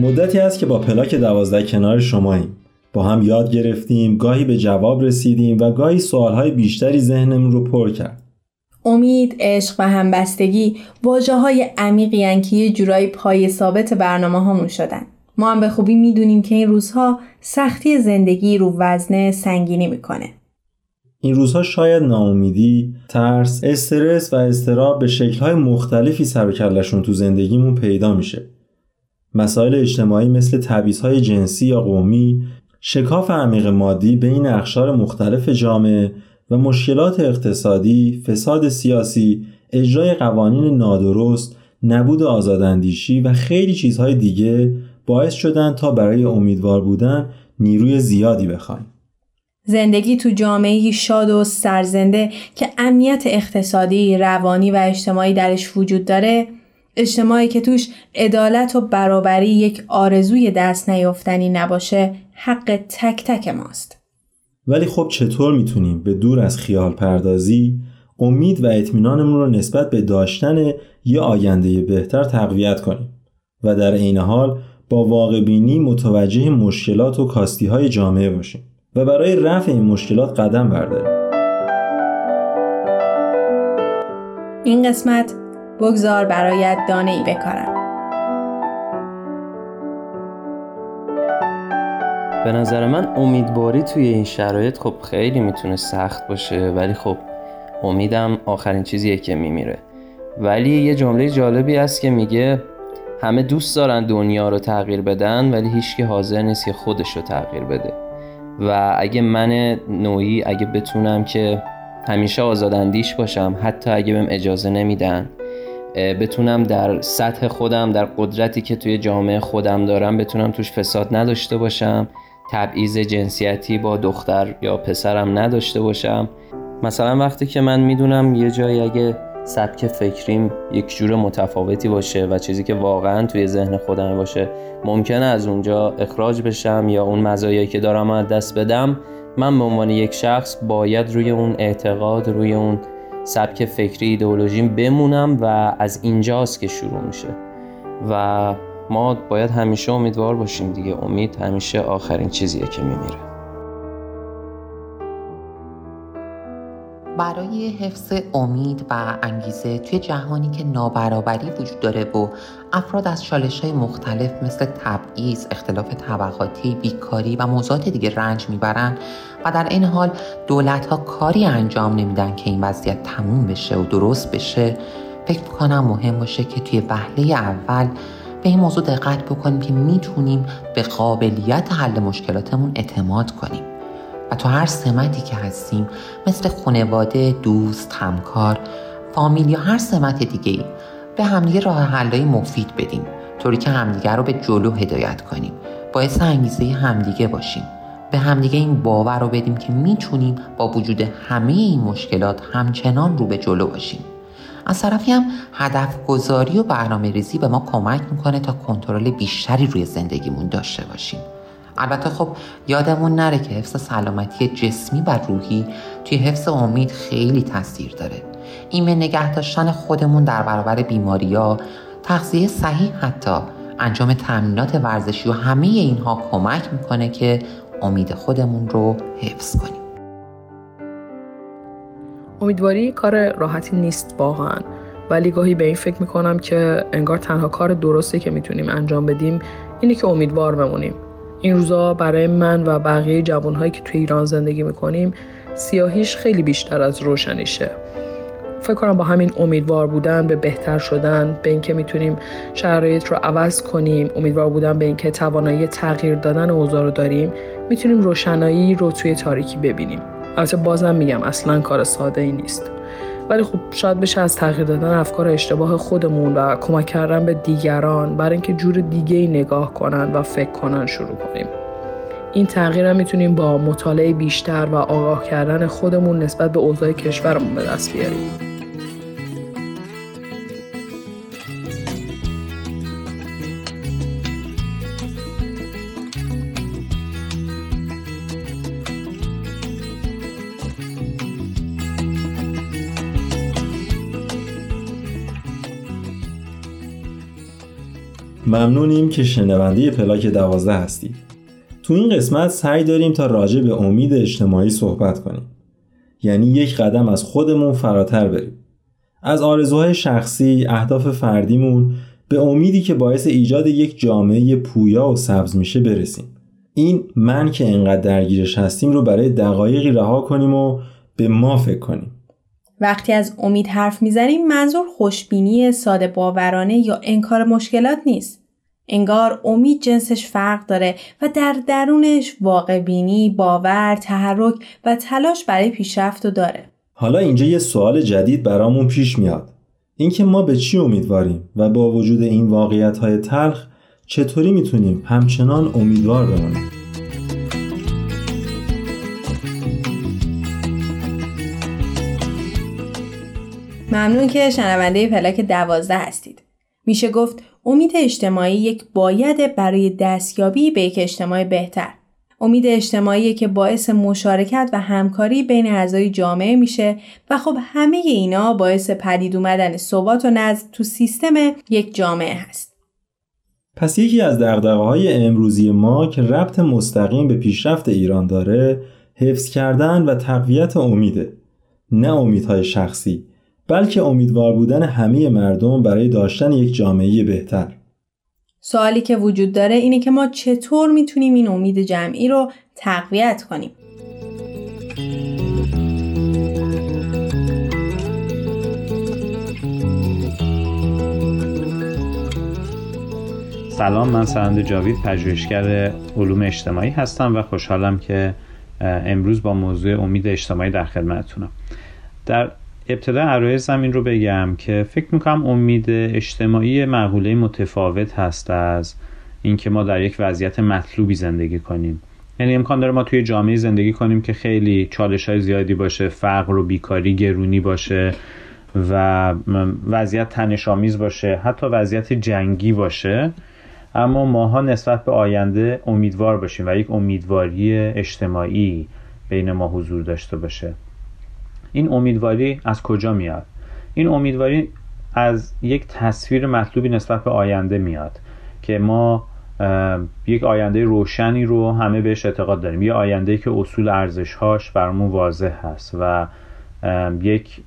مدتی است که با پلاک دوازده کنار شماییم با هم یاد گرفتیم گاهی به جواب رسیدیم و گاهی سوالهای بیشتری ذهنمون رو پر کرد امید، عشق و همبستگی واجه های عمیقی که یه جورایی پای ثابت برنامه هامون شدن. ما هم به خوبی می‌دونیم که این روزها سختی زندگی رو وزنه سنگینی می‌کنه. این روزها شاید ناامیدی، ترس، استرس و استراب به شکلهای مختلفی سر و تو زندگیمون پیدا میشه. مسائل اجتماعی مثل تبعیض‌های جنسی یا قومی، شکاف عمیق مادی بین اخشار مختلف جامعه و مشکلات اقتصادی، فساد سیاسی، اجرای قوانین نادرست، نبود آزاداندیشی و خیلی چیزهای دیگه باعث شدن تا برای امیدوار بودن نیروی زیادی بخوایم. زندگی تو جامعه شاد و سرزنده که امنیت اقتصادی، روانی و اجتماعی درش وجود داره اجتماعی که توش عدالت و برابری یک آرزوی دست نیافتنی نباشه حق تک تک ماست. ولی خب چطور می‌تونیم به دور از خیال پردازی امید و اطمینانمون رو نسبت به داشتن یه آینده بهتر تقویت کنیم و در عین حال با واقع بینی متوجه مشکلات و کاستی های جامعه باشیم و برای رفع این مشکلات قدم برداریم. این قسمت بگذار برایت دانه ای بکارم. به نظر من امیدواری توی این شرایط خب خیلی می‌تونه سخت باشه ولی خب امیدم آخرین چیزیه که میمیره ولی یه جمله جالبی هست که میگه همه دوست دارن دنیا رو تغییر بدن ولی هیچکی حاضر نیست که خودش رو تغییر بده و اگه من نوعی اگه بتونم که همیشه آزاداندیش باشم حتی اگه بهم اجازه نمیدن بتونم در سطح خودم در قدرتی که توی جامعه خودم دارم بتونم توش فساد نداشته باشم تبعیض جنسیتی با دختر یا پسرم نداشته باشم. مثلا وقتی که من می‌دونم یه جایی اگه سبک فکریم یک جور متفاوتی باشه و چیزی که واقعا توی ذهن خودم باشه ممکنه از اونجا اخراج بشم یا اون مزایایی که دارم از دست بدم من به عنوان یک شخص باید روی اون اعتقاد روی اون سبک فکری ایدئولوژیم بمونم و از اینجاست که شروع میشه. و ما باید همیشه امیدوار باشیم دیگه. امید همیشه آخرین چیزیه که میمیره. برای حفظ امید و انگیزه توی جهانی که نابرابری وجود داره و افراد از چالش های مختلف مثل تبعیض، اختلاف طبقاتی، بیکاری و موضوعات دیگه رنج می‌برن و در این حال دولت ها کاری انجام نمیدن که این وضعیت تموم بشه و درست بشه. فکر می‌کنم مهم باشه که توی وهله اول به این موضوع دقت بکنیم که می‌تونیم به قابلیت حل مشکلاتمون اعتماد کنیم. و تو هر سمتی که هستیم مثل خانواده، دوست، همکار، فامیل یا هر سمت دیگه ای به همدیگه راه حلای مفید بدیم. طوری که همدیگه رو به جلو هدایت کنیم. باعث انگیزه همدیگه باشیم. به همدیگه این باور رو بدیم که می‌تونیم با وجود همه این مشکلات همچنان رو به جلو باشیم. از طرفی هم هدف گذاری و برنامه ریزی به ما کمک می‌کنه تا کنترل بیشتری روی زندگیمون داشته باشیم. البته خب یادمون نره که حفظ سلامتی جسمی و روحی توی حفظ امید خیلی تاثیر داره. این به نگه داشتن خودمون در برابر بیماریا تغذیه صحیح حتی انجام تمرینات ورزشی و همه اینها کمک می‌کنه که امید خودمون رو حفظ کنیم. امیدواری کار راحتی نیست واقعا ولی گاهی به این فکر می‌کنم که انگار تنها کار درستی که می‌تونیم انجام بدیم اینه که امیدوار بمونیم. این روزا برای من و بقیه جوانهایی که توی ایران زندگی می‌کنیم سیاهیش خیلی بیشتر از روشنیشه. فکر کنم با همین امیدوار بودن به بهتر شدن به اینکه می‌تونیم شرایط رو عوض کنیم امیدوار بودن به اینکه توانایی تغییر دادن اوضاع رو داریم می‌تونیم روشنایی رو توی تاریکی ببینیم. البته بازم میگم اصلا کار ساده ای نیست. ولی خب شاید بشه از تغییر دادن افکار اشتباه خودمون و کمک کردن به دیگران برای اینکه جور دیگه ای نگاه کنن و فکر کنن شروع کنیم. این تغییر هم می‌تونیم با مطالعه بیشتر و آگاه کردن خودمون نسبت به اوضاع کشورمون به دست بیاریم. ممنونیم که شنونده پلاک دوازده هستید. تو این قسمت سعی داریم تا راجع به امید اجتماعی صحبت کنیم. یعنی یک قدم از خودمون فراتر بریم. از آرزوهای شخصی، اهداف فردیمون به امیدی که باعث ایجاد یک جامعه پویا و سبز میشه برسیم. این من که انقدر درگیرش هستیم رو برای دقایقی رها کنیم و به ما فکر کنیم. وقتی از امید حرف می‌زنیم منظور خوشبینی ساده باورانه یا انکار مشکلات نیست. انگار امید جنسش فرق داره و در درونش واقع بینی، باور، تحرک و تلاش برای پیشرفت رو داره. حالا اینجا یه سوال جدید برامون پیش میاد. اینکه ما به چی امیدواریم و با وجود این واقعیت های تلخ چطوری می‌تونیم همچنان امیدوار بمانیم؟ ممنون که شنونده پلاک دوازده هستید. میشه گفت امید اجتماعی یک باید برای دستیابی به یک اجتماع بهتر. امید اجتماعی که باعث مشارکت و همکاری بین اعضای جامعه میشه و خب همه اینا باعث پدید اومدن ثبات و نظم تو سیستم یک جامعه هست. پس یکی از دقدقه های امروزی ما که ربط مستقیم به پیشرفت ایران داره حفظ کردن و تقویت امیده نه امیدهای شخصی بلکه امیدوار بودن همه مردم برای داشتن یک جامعه بهتر. سوالی که وجود داره اینه که ما چطور می‌تونیم این امید جمعی رو تقویت کنیم. سلام من سرند جاوید پژوهشگر علوم اجتماعی هستم و خوشحالم که امروز با موضوع امید اجتماعی در خدمتتونم در ابتدا عرایزم این رو بگم که فکر می‌کنم امید اجتماعی مقوله متفاوت هست از اینکه ما در یک وضعیت مطلوبی زندگی کنیم. یعنی امکان داره ما توی جامعه زندگی کنیم که خیلی چالش های زیادی باشه فقر و بیکاری گرونی باشه و وضعیت تنشامیز باشه حتی وضعیت جنگی باشه. اما ماها نسبت به آینده امیدوار باشیم و یک امیدواری اجتماعی بین ما حضور داشته باشه. این امیدواری از کجا میاد؟ این امیدواری از یک تصویر مطلوبی نسبت به آینده میاد که ما یک آینده روشنی رو همه بهش اعتقاد داریم. یه آینده که اصول ارزشهاش برامون واضح هست و یک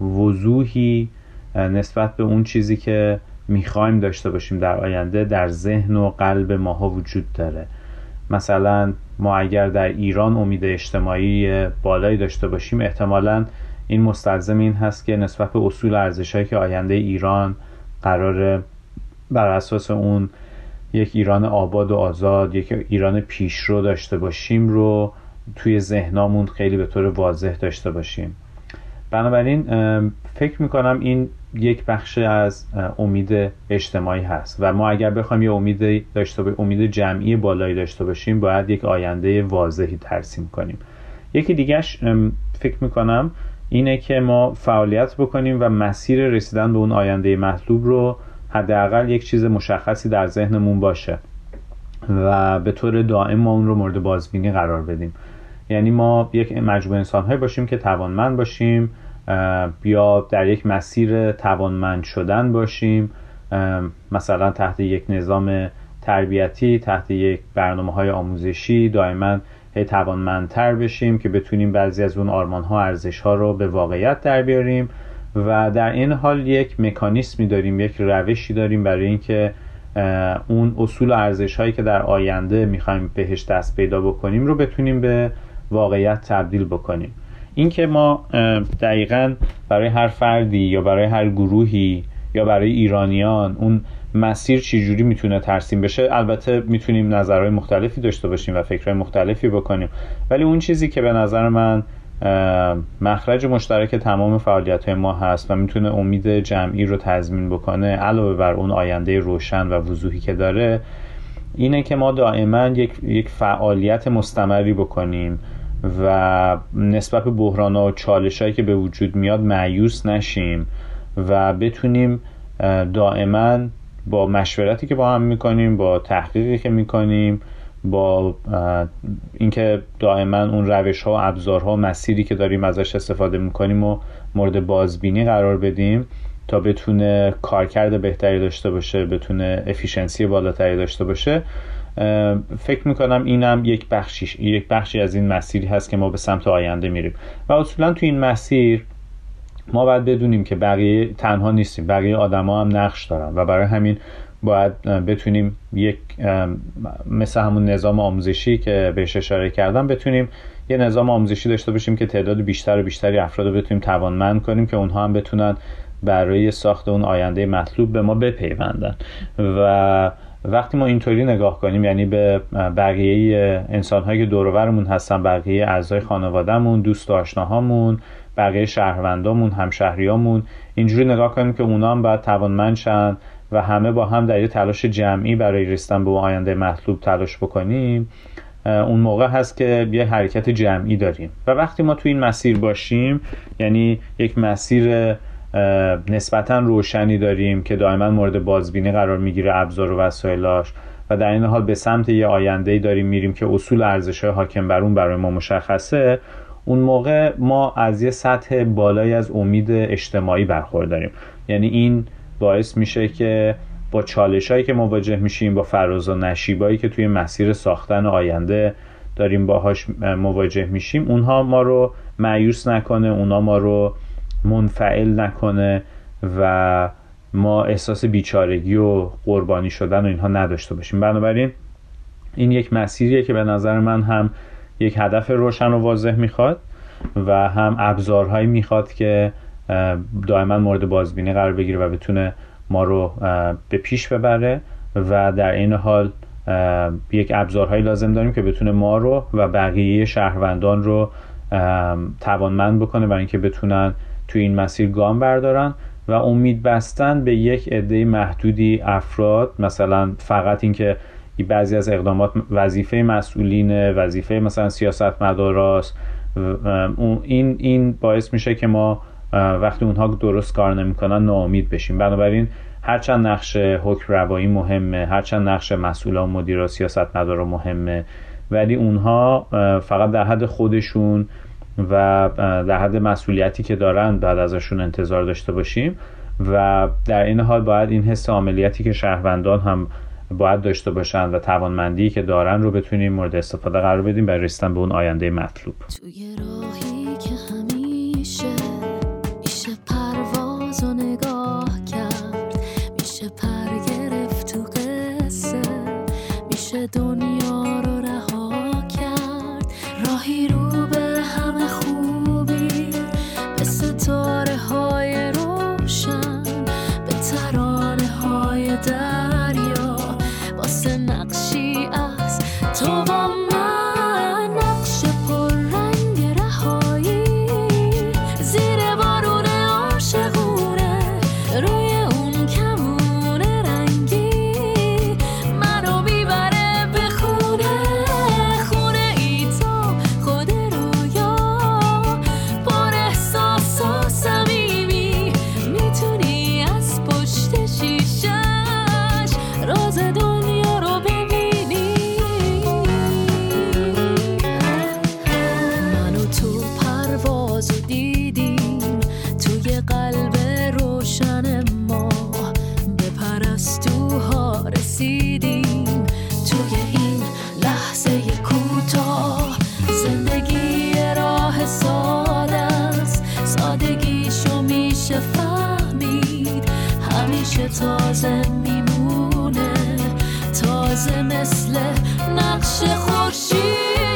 وضوحی نسبت به اون چیزی که می‌خوایم داشته باشیم در آینده در ذهن و قلب ماها وجود داره. مثلا ما اگر در ایران امید اجتماعی بالایی داشته باشیم احتمالا این مستلزم این هست که نسبت به اصول ارزشهایی که آینده ایران قرار بر اساس اون یک ایران آباد و آزاد یک ایران پیشرو داشته باشیم رو توی ذهنامون خیلی به طور واضح داشته باشیم. بنابراین فکر می‌کنم این یک بخش از امید اجتماعی هست و ما اگر بخوایم یه امید داشته امید جمعی بالایی داشته باشیم باید یک آینده واضحی ترسیم کنیم. یکی دیگهش فکر می‌کنم اینه که ما فعالیت بکنیم و مسیر رسیدن به اون آینده مطلوب رو حداقل یک چیز مشخصی در ذهنمون باشه و به طور دائم ما اون رو مورد بازبینی قرار بدیم. یعنی ما یک مجموعه انسان باشیم که توانمند باشیم یا در یک مسیر توانمند شدن باشیم مثلا تحت یک نظام تربیتی تحت یک برنامه های آموزشی دائما هی توانمندتر بشیم که بتونیم بعضی از اون آرمان ها ارزش ها رو به واقعیت در بیاریم و در این حال یک مکانیسمی داریم یک روشی داریم برای اینکه اون اصول و ارزش هایی که در آینده می‌خوایم بهش دست پیدا بکنیم رو بتونیم به واقعیت تبدیل بکنیم. اینکه ما دقیقا برای هر فردی یا برای هر گروهی یا برای ایرانیان اون مسیر چجوری می‌تونه ترسیم بشه البته می‌تونیم نظرهای مختلفی داشته باشیم و فکرهای مختلفی بکنیم. ولی اون چیزی که به نظر من مخرج مشترک تمام فعالیت های ما هست و می‌تونه امید جمعی رو تضمین بکنه علاوه بر اون آینده روشن و وضوحی که داره اینه که ما دائما یک, یک فعالیت مستمری بکنیم. و نسبت به بحران و چالش هایی که به وجود میاد معیوس نشیم و بتونیم دائما با مشورتی که با هم می‌کنیم با تحقیقی که می‌کنیم با اینکه دائما اون روش ها و ابزارها و مسیری که داریم ازش استفاده می‌کنیم و مورد بازبینی قرار بدیم تا بتونه کارکرد بهتری داشته باشه بتونه افیشنسی بالاتری داشته باشه. فکر می‌کنم اینم یک بخشی یک بخشی از این مسیری هست که ما به سمت آینده میریم. و اصولا تو این مسیر ما باید بدونیم که بقیه تنها نیستیم. بقیه آدما هم نقش دارن و برای همین باید بتونیم یک مثل همون نظام آموزشی که بهش اشاره کردم بتونیم یه نظام آموزشی داشته باشیم که تعداد بیشتر و بیشتری افراد رو بتونیم توانمند کنیم که اونها هم بتونن برای ساخت اون آینده مطلوب به ما بپیوندن. و وقتی ما اینطوری نگاه کنیم یعنی به بقیه انسان هایی که دورورمون هستن بقیه اعضای خانوادهمون دوست آشناهامون بقیه شهروندامون همشهریامون اینجوری نگاه کنیم که اونا هم باید توانمند شن و همه با هم در یه تلاش جمعی برای رسیدن به آینده مطلوب تلاش بکنیم. اون موقع هست که یه حرکت جمعی داریم. و وقتی ما تو این مسیر باشیم یعنی یک مسیر نسبتا روشنی داریم که دائما مورد بازبینی قرار می‌گیره ابزار و وسایلاش و در این حال به سمت یه آینده داریم میریم که اصول ارزش حاکم بر اون برای ما مشخصه. اون موقع ما از یه سطح بالایی از امید اجتماعی برخورداریم. یعنی این باعث میشه که با چالش هایی که مواجه میشیم با فراز و نشیبایی که توی مسیر ساختن آینده داریم باهاش مواجه میشیم اونها ما رو معیوس نکنه اونها ما رو منفعل نکنه و ما احساس بیچارگی و قربانی شدن و اینها نداشته باشیم. بنابراین این یک مسیریه که به نظر من هم یک هدف روشن و واضح می‌خواد و هم ابزارهایی می‌خواد که دائما مورد بازبینی قرار بگیره و بتونه ما رو به پیش ببره و در این حال یک ابزارهایی لازم داریم که بتونه ما رو و بقیه شهروندان رو توانمند بکنه برای اینکه بتونن توی این مسیر گام بردارن و امید بستن به یک عده محدودی افراد مثلا فقط اینکه بعضی از اقدامات وظیفه مسئولین وظیفه مثلا سیاست مداراست این این باعث میشه که ما وقتی اونها درست کار نمی‌کنن ناامید بشیم. بنابراین هرچند نقش حکم روایی مهمه هرچند نقش مسئولان مدیرا سیاست مدارا مهمه ولی اونها فقط در حد خودشون و در حد مسئولیتی که دارن بعد ازشون انتظار داشته باشیم و در این حال باید این حس عملیاتی که شهروندان هم باید داشته باشن و توانمندی که دارن رو بتونیم مورد استفاده قرار بدیم برای رسیدن به اون آینده مطلوب. توی راهی که همیشه میشه پرواز و نگاه کرد میشه پر گرفت تو قصه میشه دنیا فهمید همیشه تازه میمونه تازه مثل نقش خورشید.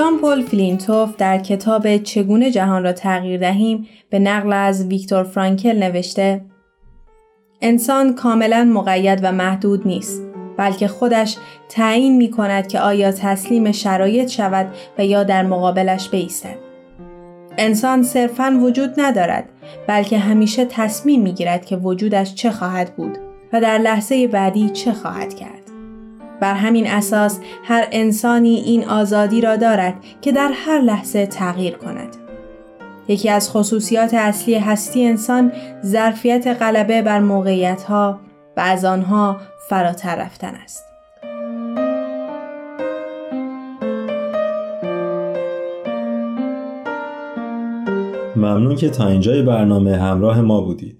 جان پل فلینتوف در کتاب چگونه جهان را تغییر دهیم به نقل از ویکتور فرانکل نوشته انسان کاملا مقید و محدود نیست بلکه خودش تعیین می کند که آیا تسلیم شرایط شود و یا در مقابلش بایستد. انسان صرفاً وجود ندارد بلکه همیشه تصمیم می گیرد که وجودش چه خواهد بود و در لحظه بعدی چه خواهد کرد. بر همین اساس هر انسانی این آزادی را دارد که در هر لحظه تغییر کند. یکی از خصوصیات اصلی هستی انسان ظرفیت غلبه بر موقعیت ها و از آنها فراتر رفتن است. ممنون که تا اینجای برنامه همراه ما بودید.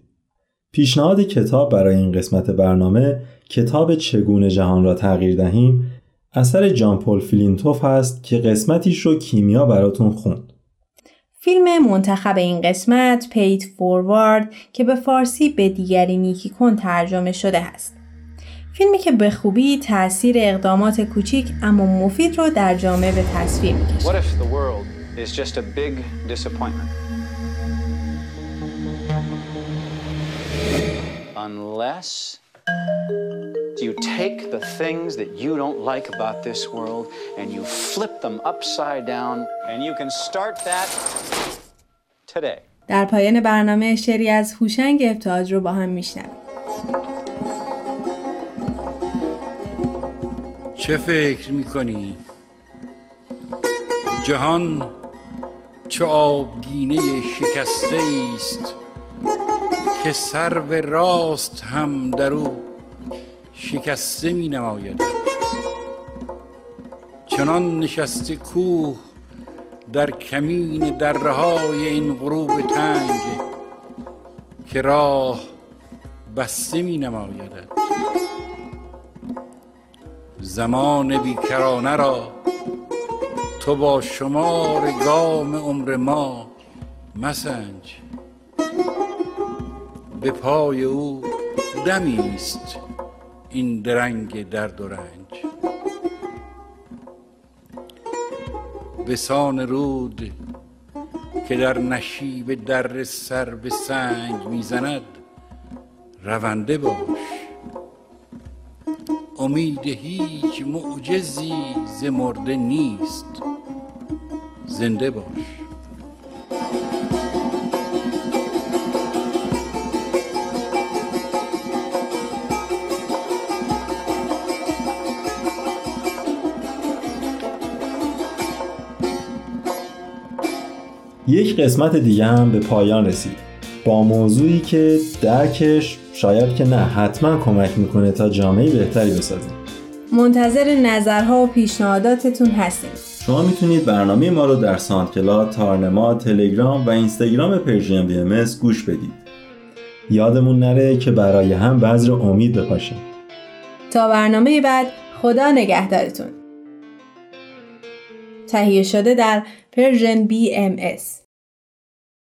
پیشنهاد کتاب برای این قسمت برنامه کتاب چگونه جهان را تغییر دهیم اثر جان پل فلینتوف هست که قسمتیش رو کیمیا براتون خوند. فیلم منتخب این قسمت پیت فوروارد که به فارسی به دیگری نیکی کن ترجمه شده است. فیلمی که به خوبی تأثیر اقدامات کوچیک اما مفید رو در جامعه به تصویر می‌کشه. Unless you take the things that you don't like about this world and you flip them upside down, and you can start that today. در پایان برنامه شعری از هوشنگ ابتهاج رو با هم میشنویم. چه فکر میکنی؟ جهان چه آبگینه شکسته است که سر به راست هم در او شکسته می نماید چنان نشسته کوه در کمین دره های این غروب تنگ که راه بسته می نماید زمان بیکرانه را تو با شمار گام عمر ما مسنج. به پای او دمی است این درنگ درد و رنج. بسان رود که در نشیب در سر به سنگ می‌زند رونده باش. امید هیچ معجزی ز مرده نیست زنده باش. یک قسمت دیگه هم به پایان رسید با موضوعی که درکش شاید که نه حتما کمک می‌کنه تا جامعه بهتری بسازیم منتظر نظرها و پیشنهاداتتون هستیم. شما می‌تونید برنامه ما رو در ساندکلاد، تارنما، تلگرام و اینستاگرام پرژن بی ام اس گوش بدید. یادمون نره که برای هم بذر امید بپاشیم. تا برنامه بعد خدا نگهدارتون. تهیه شده در پرژن بی ام اس